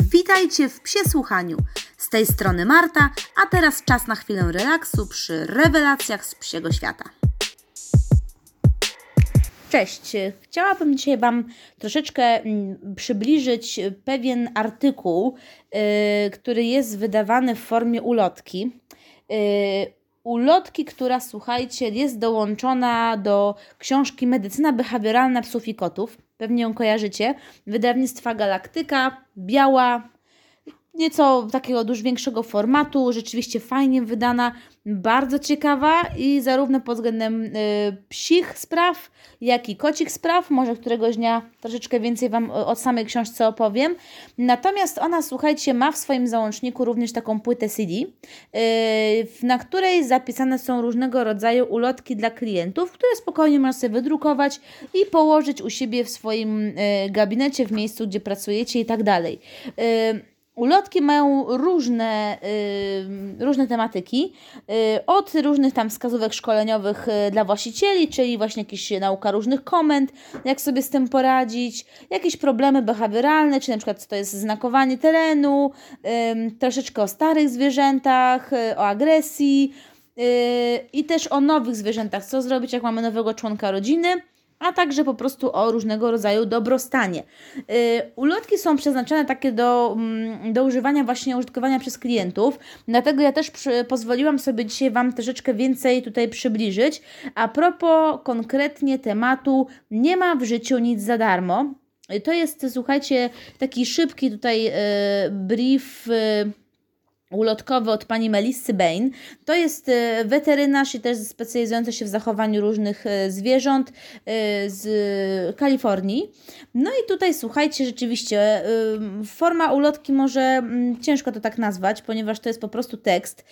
Witajcie w Psie Słuchaniu. Z tej strony Marta, a teraz czas na chwilę relaksu przy rewelacjach z psiego świata. Cześć. Chciałabym dzisiaj Wam troszeczkę mm, przybliżyć pewien artykuł, yy, który jest wydawany w formie ulotki. Yy, ulotki, która słuchajcie, jest dołączona do książki Medycyna behawioralna psów i kotów. Pewnie ją kojarzycie. Wydawnictwa Galaktyka, biała, nieco takiego dużo większego formatu, rzeczywiście fajnie wydana, bardzo ciekawa i zarówno pod względem y, psich spraw, jak i kocich spraw. Może któregoś dnia troszeczkę więcej Wam o samej książce opowiem. Natomiast ona, słuchajcie, ma w swoim załączniku również taką płytę CD, y, na której zapisane są różnego rodzaju ulotki dla klientów, które spokojnie można sobie wydrukować i położyć u siebie w swoim y, gabinecie, w miejscu, gdzie pracujecie i tak dalej. Y, Ulotki mają różne, y, różne tematyki, y, od różnych tam wskazówek szkoleniowych y, dla właścicieli, czyli właśnie jakieś nauka różnych komend, jak sobie z tym poradzić, jakieś problemy behawioralne, czy na przykład co to jest znakowanie terenu, troszeczkę o starych zwierzętach, o agresji i też o nowych zwierzętach, co zrobić jak mamy nowego członka rodziny a także po prostu o różnego rodzaju dobrostanie. Yy, ulotki są przeznaczone takie do, mm, do używania, właśnie użytkowania przez klientów, dlatego ja też przy, pozwoliłam sobie dzisiaj Wam troszeczkę więcej tutaj przybliżyć. A propos konkretnie tematu, nie ma w życiu nic za darmo. To jest, słuchajcie, taki szybki tutaj yy, brief. Yy, ulotkowy od pani Melissy Bain. To jest e, weterynarz i też specjalizujący się w zachowaniu różnych e, zwierząt e, z Kalifornii. No i tutaj słuchajcie, rzeczywiście forma ulotki może mm, ciężko to tak nazwać, ponieważ to jest po prostu tekst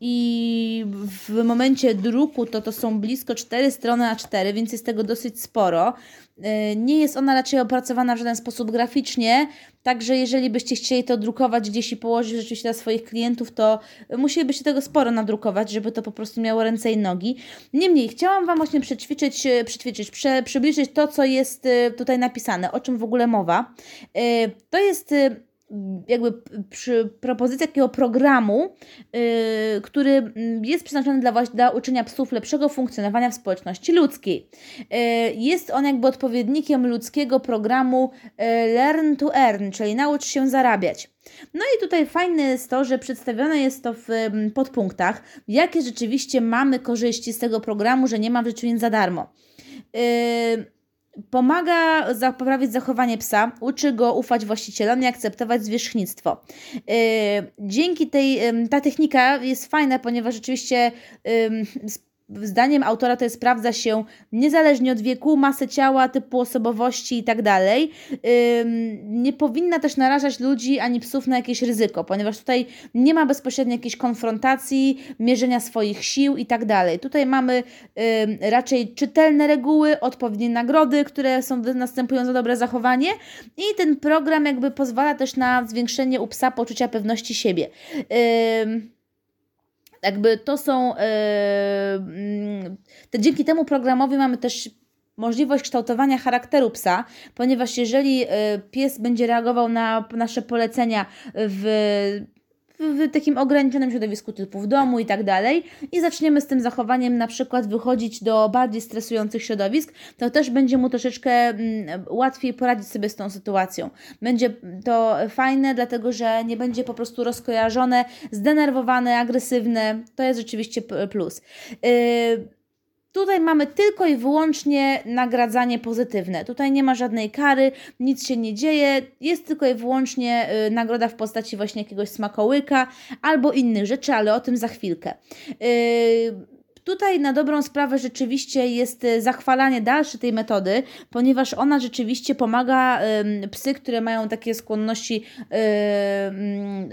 i w momencie druku to to są blisko 4 strony A4, więc jest tego dosyć sporo. Nie jest ona raczej opracowana w żaden sposób graficznie, także jeżeli byście chcieli to drukować gdzieś i położyć rzeczywiście dla swoich klientów, to musielibyście tego sporo nadrukować, żeby to po prostu miało ręce i nogi. Niemniej, chciałam Wam właśnie przećwiczyć, przećwiczyć prze, przybliżyć to, co jest y, tutaj napisane, o czym w ogóle mowa. Y, to jest y, jakby przy propozycji takiego programu, yy, który mm, jest przeznaczony dla, dla uczenia psów lepszego funkcjonowania w społeczności ludzkiej. Yy, jest on jakby odpowiednikiem ludzkiego programu yy, Learn to Earn, czyli naucz się zarabiać. No i tutaj fajne jest to, że przedstawione jest to w podpunktach, jakie rzeczywiście mamy korzyści z tego programu, że nie ma w nic za darmo. Yy, Pomaga poprawić zachowanie psa, uczy go ufać właścicielom i akceptować zwierzchnictwo. Yy, dzięki tej, ta technika jest fajna, ponieważ rzeczywiście zdaniem autora to sprawdza się niezależnie od wieku, masy ciała, typu osobowości i tak dalej. Nie powinna też narażać ludzi ani psów na jakieś ryzyko, ponieważ tutaj nie ma bezpośrednio jakiejś konfrontacji, mierzenia swoich sił i tak dalej. Tutaj mamy raczej czytelne reguły, odpowiednie nagrody, które są następują za dobre zachowanie i ten program jakby pozwala też na zwiększenie u psa poczucia pewności siebie. Jakby to są. Yy, dzięki temu programowi mamy też możliwość kształtowania charakteru psa, ponieważ jeżeli pies będzie reagował na nasze polecenia w w takim ograniczonym środowisku typu w domu i tak dalej i zaczniemy z tym zachowaniem na przykład wychodzić do bardziej stresujących środowisk, to też będzie mu troszeczkę mm, łatwiej poradzić sobie z tą sytuacją. Będzie to fajne, dlatego że nie będzie po prostu rozkojarzone, zdenerwowane, agresywne. To jest rzeczywiście plus. Yy, Tutaj mamy tylko i wyłącznie nagradzanie pozytywne. Tutaj nie ma żadnej kary, nic się nie dzieje, jest tylko i wyłącznie y, nagroda w postaci właśnie jakiegoś smakołyka albo innych rzeczy, ale o tym za chwilkę. Y, Tutaj na dobrą sprawę rzeczywiście jest e, zachwalanie dalsze tej metody, ponieważ ona rzeczywiście pomaga psy, które mają takie skłonności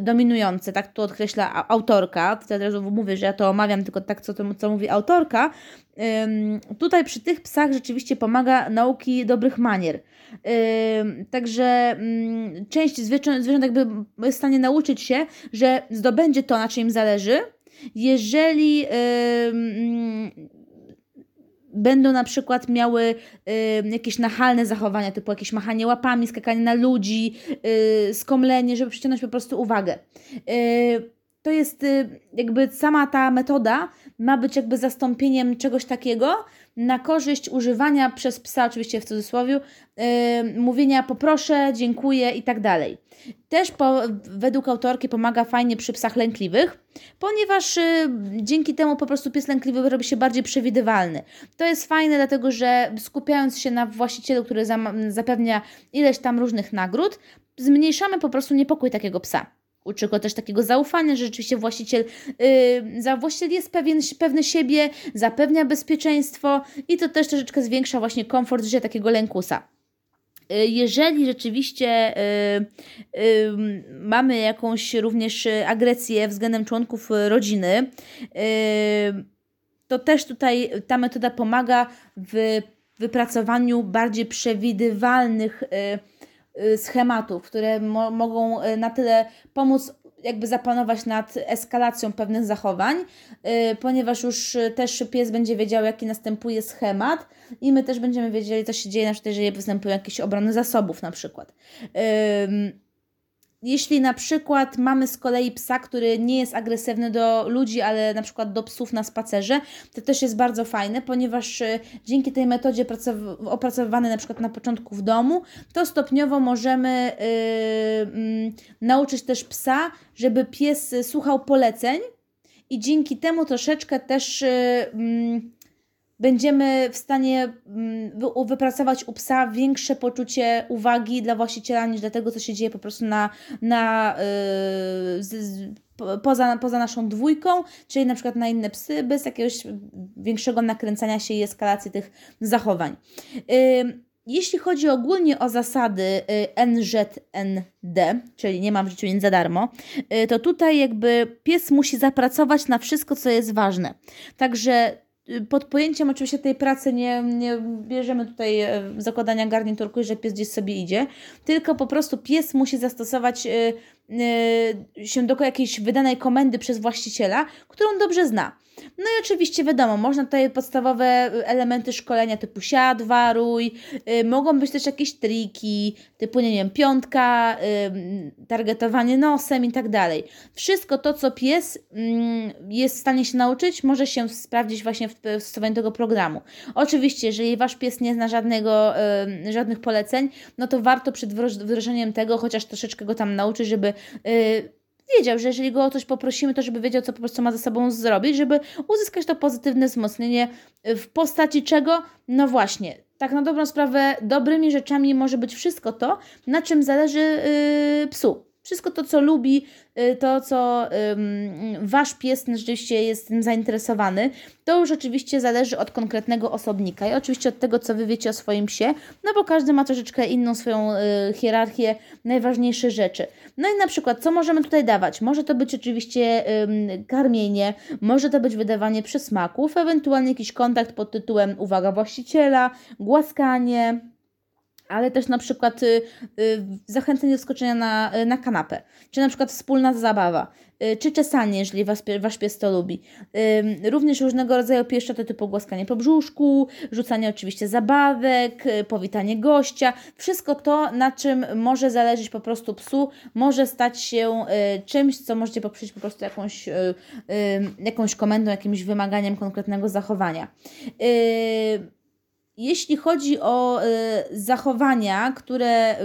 dominujące, tak to odkreśla autorka. Tutaj od razu mówię, że ja to omawiam tylko tak, co, to, co mówi autorka. Tutaj przy tych psach rzeczywiście pomaga nauki dobrych manier. Także część zwierząt, zwierząt jakby jest w stanie nauczyć się, że zdobędzie to, na czym im zależy, jeżeli będą na przykład miały jakieś nachalne zachowania, typu jakieś machanie łapami, skakanie na ludzi, y, skomlenie, żeby przyciągnąć po prostu uwagę. Y, to jest y, jakby sama ta metoda ma być jakby zastąpieniem czegoś takiego na korzyść używania przez psa, oczywiście w cudzysłowie, yy, mówienia poproszę, dziękuję i tak dalej. Też po, według autorki pomaga fajnie przy psach lękliwych, ponieważ yy, dzięki temu po prostu pies lękliwy robi się bardziej przewidywalny. To jest fajne, dlatego że skupiając się na właścicielu, który zapewnia ileś tam różnych nagród, zmniejszamy po prostu niepokój takiego psa. Uczy go też takiego zaufania, że rzeczywiście właściciel, yy, właściciel jest pewien, pewny siebie, zapewnia bezpieczeństwo i to też troszeczkę zwiększa właśnie komfort życia takiego lękusa. Y, jeżeli rzeczywiście y, y, mamy jakąś również agresję względem członków rodziny, y, to też tutaj ta metoda pomaga w wypracowaniu bardziej przewidywalnych Y, schematów, które mo mogą y, na tyle pomóc jakby zapanować nad eskalacją pewnych zachowań, yy, ponieważ już też pies będzie wiedział, jaki następuje schemat i my też będziemy wiedzieli, co się dzieje, na przykład jeżeli występują jakieś obrony zasobów na przykład. Jeśli na przykład mamy z kolei psa, który nie jest agresywny do ludzi, ale na przykład do psów na spacerze, to też jest bardzo fajne, ponieważ e, dzięki tej metodzie opracowywanej na przykład na początku w domu, to stopniowo możemy yy, nauczyć też psa, żeby pies słuchał poleceń i dzięki temu troszeczkę też yy, będziemy w stanie mm, wypracować u psa większe poczucie uwagi dla właściciela niż dla tego, co się dzieje po prostu na, na yy, z, z, poza, poza naszą dwójką, czyli na przykład na inne psy, bez jakiegoś większego nakręcania się i eskalacji tych zachowań. Yy, jeśli chodzi ogólnie o zasady y, NZND, czyli nie mam w życiu nic za darmo, y, to tutaj jakby pies musi zapracować na wszystko, co jest ważne. Także pod pojęciem oczywiście tej pracy nie, nie bierzemy tutaj e, zakładania garniturku że pies gdzieś sobie idzie, tylko po prostu pies musi zastosować e, e, się do jakiejś wydanej komendy przez właściciela, którą dobrze zna. No i oczywiście wiadomo, można tutaj podstawowe elementy szkolenia typu siad, waruj, yy, mogą być też jakieś triki, typu nie wiem, piątka, targetowanie nosem i tak dalej. Wszystko to, co pies yy, jest w stanie się nauczyć, może się sprawdzić właśnie w, w stosowaniu tego programu. Oczywiście, jeżeli Wasz pies nie zna żadnego, żadnych poleceń, no to warto przed wdrożeniem tego chociaż troszeczkę go tam nauczyć, żeby y, wiedział, że jeżeli go o coś poprosimy, to żeby wiedział, co po prostu ma ze sobą zrobić, żeby uzyskać to pozytywne wzmocnienie w postaci czego? No właśnie, tak na dobrą sprawę, dobrymi rzeczami może być wszystko to, na czym zależy yy, psu. Wszystko to, co lubi, y, to, co wasz pies rzeczywiście jest tym zainteresowany, to już oczywiście zależy od konkretnego osobnika i oczywiście od tego, co wy wiecie o swoim psie, no bo każdy ma troszeczkę inną swoją y, hierarchię, najważniejsze rzeczy. No i na przykład, co możemy tutaj dawać? Może to być oczywiście karmienie, może to być wydawanie przysmaków, ewentualnie jakiś kontakt pod tytułem uwaga właściciela, głaskanie, ale też na przykład y, y, zachęcenie do skoczenia na, y, na kanapę, czy na przykład wspólna zabawa, y, czy czesanie, jeżeli was, wasz pies to lubi. Y, również różnego rodzaju pieszczoty typu głaskanie po brzuszku, rzucanie oczywiście zabawek, y, powitanie gościa. Wszystko to, na czym może zależeć po prostu psu, może stać się czymś, co możecie poprzeć po prostu jakąś, jakąś komendą, jakimś wymaganiem konkretnego zachowania. Jeśli chodzi o y, zachowania, które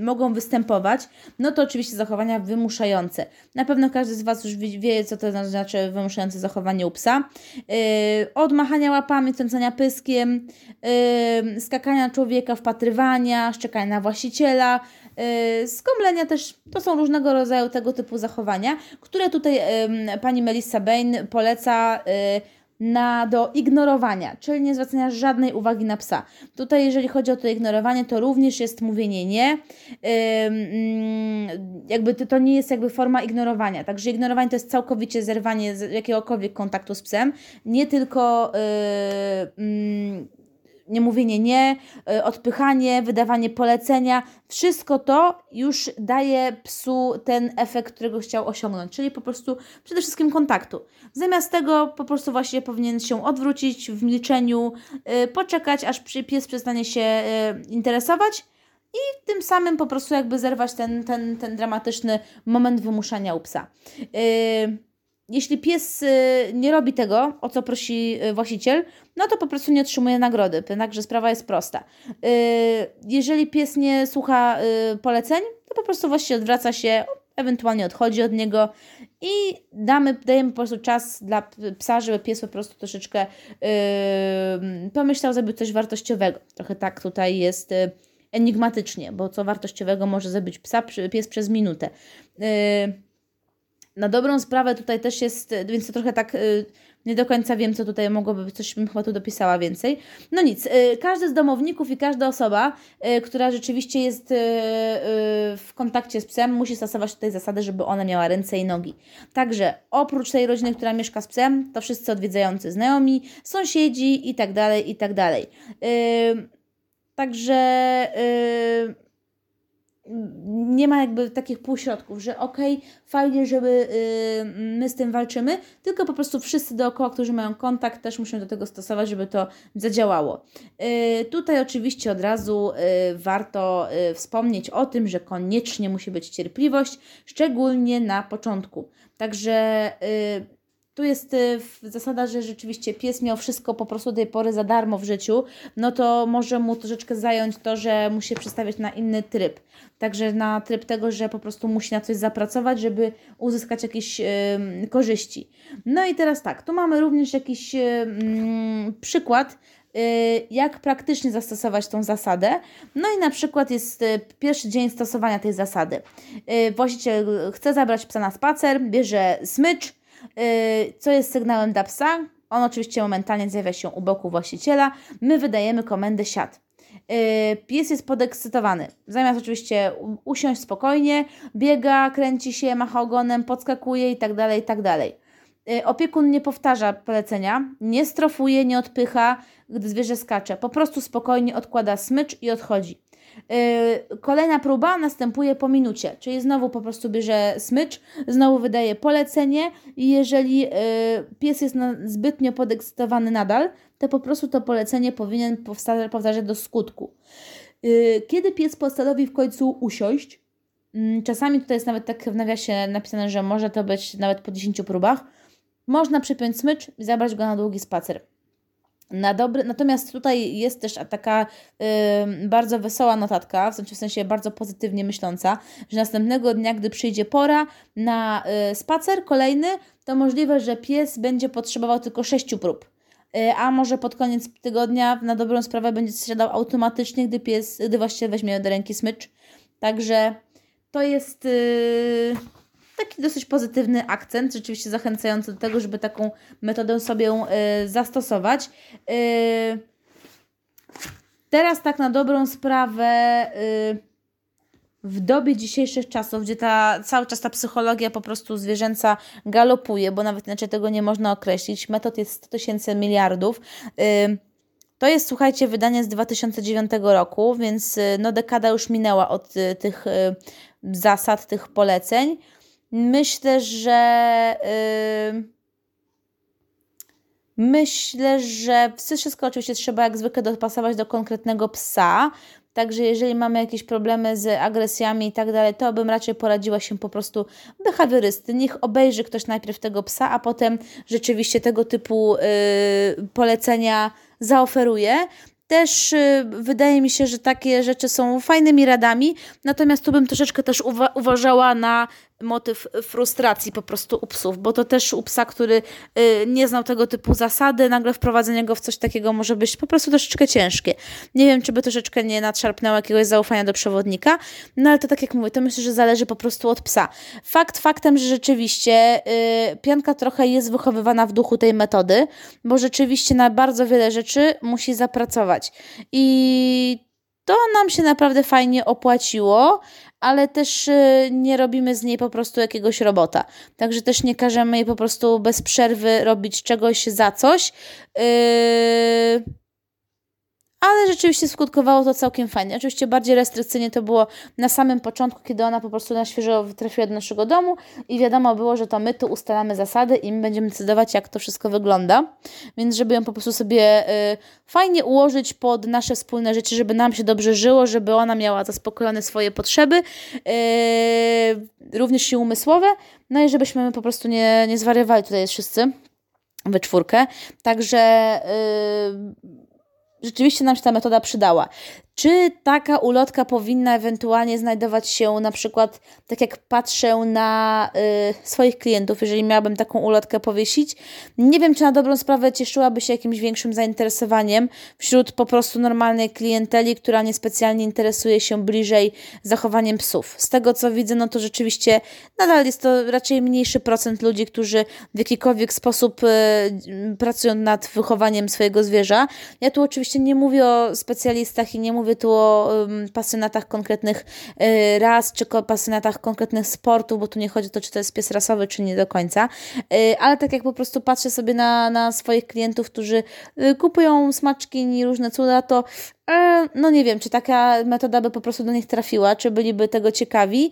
mogą występować, no to oczywiście zachowania wymuszające. Na pewno każdy z Was już wie, co to znaczy wymuszające zachowanie u psa. Y, od machania łapami, trącania pyskiem, y, skakania człowieka, wpatrywania, szczekania na właściciela, skomlenia też, to są różnego rodzaju tego typu zachowania, które tutaj pani Melissa Bain poleca na, do ignorowania, czyli nie zwracania żadnej uwagi na psa. Tutaj, jeżeli chodzi o to ignorowanie, to również jest mówienie nie. Yy, jakby to, to nie jest jakby forma ignorowania. Także ignorowanie to jest całkowicie zerwanie jakiegokolwiek kontaktu z psem, nie tylko. Yy, yy, nie mówienie nie, y, odpychanie, wydawanie polecenia, wszystko to już daje psu ten efekt, którego chciał osiągnąć, czyli po prostu przede wszystkim kontaktu. Zamiast tego po prostu właśnie powinien się odwrócić w milczeniu, y, poczekać, aż pies przestanie się interesować i tym samym po prostu jakby zerwać ten, ten, ten dramatyczny moment wymuszania u psa. Yy, jeśli pies y, nie robi tego, o co prosi y, właściciel, no to po prostu nie otrzymuje nagrody. Także sprawa jest prosta. Yy, jeżeli pies nie słucha y, poleceń, to po prostu właściciel odwraca się, ewentualnie odchodzi od niego i damy, dajemy po prostu czas dla psa, żeby pies po prostu troszeczkę pomyślał, zrobił coś wartościowego. Trochę tak tutaj jest enigmatycznie, bo co wartościowego może zrobić psa, pies przez minutę. Na dobrą sprawę tutaj też jest, więc to trochę tak yy, nie do końca wiem, co tutaj mogłoby, coś bym chyba tu dopisała więcej. No nic, yy, każdy z domowników i każda osoba, która rzeczywiście jest w kontakcie z psem, musi stosować tutaj zasady, żeby ona miała ręce i nogi. Także oprócz tej rodziny, która mieszka z psem, to wszyscy odwiedzający znajomi, sąsiedzi i tak dalej, i tak dalej. Także yy, nie ma jakby takich półśrodków, że okej, okay, fajnie, żeby yy, my z tym walczymy, tylko po prostu wszyscy dookoła, którzy mają kontakt, też muszą do tego stosować, żeby to zadziałało. Yy, tutaj oczywiście od razu y, warto y, wspomnieć o tym, że koniecznie musi być cierpliwość, szczególnie na początku. Także y, tu jest y, zasada, że rzeczywiście pies miał wszystko po prostu do tej pory za darmo w życiu, no to może mu troszeczkę zająć to, że musi przestawiać na inny tryb. Także na tryb tego, że po prostu musi na coś zapracować, żeby uzyskać jakieś y, korzyści. No i teraz tak, tu mamy również jakiś y, przykład, y, jak praktycznie zastosować tą zasadę. No i na przykład jest pierwszy dzień stosowania tej zasady. Właściciel chce zabrać psa na spacer, bierze smycz, co jest sygnałem dla psa. On oczywiście momentalnie zjawia się u boku właściciela. My wydajemy komendę siad. Y, pies jest podekscytowany. Zamiast oczywiście usiąść spokojnie, biega, kręci się, macha ogonem, podskakuje itd., tak itd. Tak y, opiekun nie powtarza polecenia, nie strofuje, nie odpycha, gdy zwierzę skacze. Po prostu spokojnie odkłada smycz i odchodzi. Yy, kolejna próba następuje po minucie, czyli znowu po prostu bierze smycz, znowu wydaje polecenie i jeżeli yy, pies jest zbytnio podekscytowany nadal, to po prostu to polecenie powinien powtarzać do skutku. Yy, kiedy pies postanowi w końcu usiąść, mm, czasami tutaj jest nawet tak w nawiasie napisane, że może to być nawet po 10 próbach, można przypiąć smycz i zabrać go na długi spacer. Na dobry, natomiast tutaj jest też taka y, bardzo wesoła notatka, w sensie, w sensie bardzo pozytywnie myśląca, że następnego dnia, gdy przyjdzie pora na y, spacer kolejny, to możliwe, że pies będzie potrzebował tylko sześciu prób. Y, a może pod koniec tygodnia na dobrą sprawę będzie zsiadał automatycznie, gdy pies, gdy właściwie weźmie do ręki smycz. Także to jest y, taki dosyć pozytywny akcent, rzeczywiście zachęcający do tego, żeby taką metodę sobie y, zastosować. Y, teraz tak na dobrą sprawę y, w dobie dzisiejszych czasów, gdzie ta, cały czas ta psychologia po prostu zwierzęca galopuje, bo nawet inaczej tego nie można określić, metod jest 100 tysięcy miliardów. To jest, słuchajcie, wydanie z 2009 roku, więc no dekada już minęła od tych zasad, tych poleceń. Myślę, że. Yy, myślę, że wszystko oczywiście trzeba jak zwykle dopasować do konkretnego psa. Także jeżeli mamy jakieś problemy z agresjami i tak dalej, to bym raczej poradziła się po prostu behawiorysty. Niech obejrzy ktoś najpierw tego psa, a potem rzeczywiście tego typu yy, polecenia zaoferuje. Też y, wydaje mi się, że takie rzeczy są fajnymi radami, natomiast tu bym troszeczkę też uwa uważała na motyw frustracji po prostu u psów, bo to też u psa, który y, nie znał tego typu zasady, nagle wprowadzenie go w coś takiego może być po prostu troszeczkę ciężkie. Nie wiem, czy by troszeczkę nie nadszarpnęło jakiegoś zaufania do przewodnika, no ale to tak jak mówię, to myślę, że zależy po prostu od psa. Fakt faktem, że rzeczywiście y, pianka trochę jest wychowywana w duchu tej metody, bo rzeczywiście na bardzo wiele rzeczy musi zapracować. I to nam się naprawdę fajnie opłaciło, ale też y, nie robimy z niej po prostu jakiegoś robota. Także też nie każemy jej po prostu bez przerwy robić czegoś za coś. Yy... ale rzeczywiście skutkowało to całkiem fajnie. Oczywiście bardziej restrykcyjnie to było na samym początku, kiedy ona po prostu na świeżo trafiła do naszego domu i wiadomo było, że to my tu ustalamy zasady i my będziemy decydować, jak to wszystko wygląda. Więc żeby ją po prostu sobie y, fajnie ułożyć pod nasze wspólne życie, żeby nam się dobrze żyło, żeby ona miała zaspokojone swoje potrzeby, y, również i umysłowe, no i żebyśmy po prostu nie, nie zwariowali tutaj wszyscy we czwórkę. Także yy, rzeczywiście nam się ta metoda przydała. Czy taka ulotka powinna ewentualnie znajdować się na przykład, tak jak patrzę na y, swoich klientów, jeżeli miałabym taką ulotkę powiesić? Nie wiem, czy na dobrą sprawę cieszyłaby się jakimś większym zainteresowaniem wśród po prostu normalnej klienteli, która niespecjalnie interesuje się bliżej zachowaniem psów. Z tego co widzę, no to rzeczywiście nadal jest to raczej mniejszy procent ludzi, którzy w jakikolwiek sposób y, pracują nad wychowaniem swojego zwierza. Ja tu oczywiście nie mówię o specjalistach i nie mówię mówię tu o pasjonatach konkretnych y, ras, czy pasjonatach konkretnych sportów, bo tu nie chodzi o to, czy to jest pies rasowy, czy nie do końca, y, ale tak jak po prostu patrzę sobie na, na swoich klientów, którzy y, kupują smaczki i różne cuda, to e, no nie wiem, czy taka metoda by po prostu do nich trafiła, czy byliby tego ciekawi.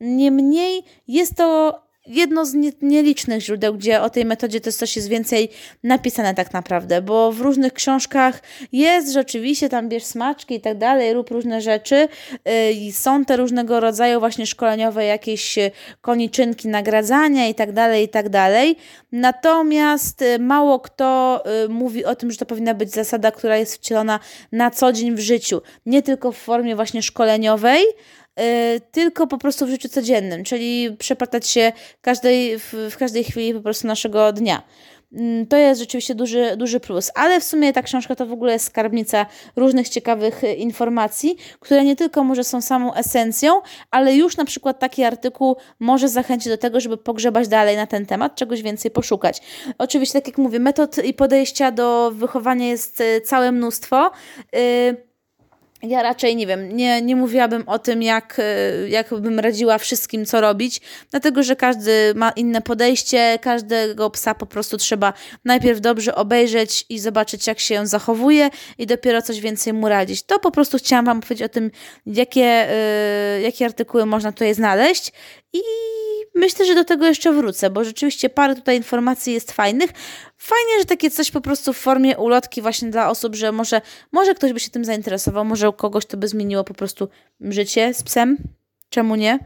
Niemniej jest to jedno z nielicznych źródeł, gdzie o tej metodzie to coś jest więcej napisane tak naprawdę, bo w różnych książkach jest rzeczywiście, tam bierz smaczki i tak dalej, rób różne rzeczy y, i są te różnego rodzaju właśnie szkoleniowe jakieś y, koniczynki nagradzania i tak dalej, i tak dalej. Natomiast y, mało kto mówi o tym, że to powinna być zasada, która jest wcielona na co dzień w życiu, nie tylko w formie właśnie szkoleniowej, tylko po prostu w życiu codziennym, czyli przeplatać się każdej, w, w każdej chwili po prostu naszego dnia. Mm, to jest rzeczywiście duży, duży plus, ale w sumie ta książka to w ogóle jest skarbnica różnych ciekawych y, informacji, które nie tylko może są samą esencją, ale już na przykład taki artykuł może zachęcić do tego, żeby pogrzebać dalej na ten temat, czegoś więcej poszukać. Oczywiście, tak jak mówię, metod i podejścia do wychowania jest y, całe mnóstwo. Yy, ja raczej nie wiem, nie, nie mówiłabym o tym, jak, e, jak bym radziła wszystkim, co robić, dlatego że każdy ma inne podejście, każdego psa po prostu trzeba najpierw dobrze obejrzeć i zobaczyć, jak się zachowuje, i dopiero coś więcej mu radzić. To po prostu chciałam Wam powiedzieć o tym, jakie, yy, jakie artykuły można tutaj znaleźć i myślę, że do tego jeszcze wrócę, bo rzeczywiście parę tutaj informacji jest fajnych. Fajnie, że takie coś po prostu w formie ulotki właśnie dla osób, że może, może ktoś by się tym zainteresował, może u kogoś to by zmieniło po prostu życie z psem. Czemu nie?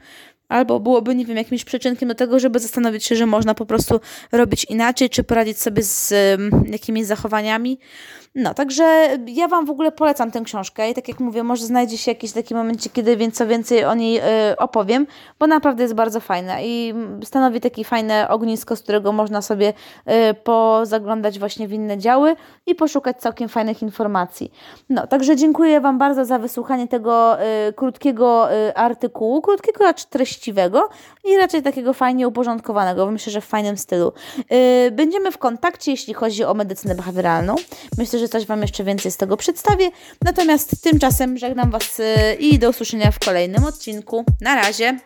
Albo byłoby, nie wiem, jakimś przyczynkiem do tego, żeby zastanowić się, że można po prostu robić inaczej, czy poradzić sobie z um, jakimiś zachowaniami. No, także ja Wam w ogóle polecam tę książkę i tak jak mówię, może znajdzie się jakiś taki momencie, kiedy więc co więcej o niej y, opowiem, bo naprawdę jest bardzo fajna i stanowi takie fajne ognisko, z którego można sobie y, pozaglądać właśnie w inne działy i poszukać całkiem fajnych informacji. No, także dziękuję Wam bardzo za wysłuchanie tego y, krótkiego artykułu, krótkiego, acz treściwego i raczej takiego fajnie uporządkowanego, myślę, że w fajnym stylu. Będziemy w kontakcie, jeśli chodzi o medycynę behawioralną. Myślę, że coś Wam jeszcze więcej z tego przedstawię. Natomiast tymczasem żegnam Was y, i do usłyszenia w kolejnym odcinku. Na razie!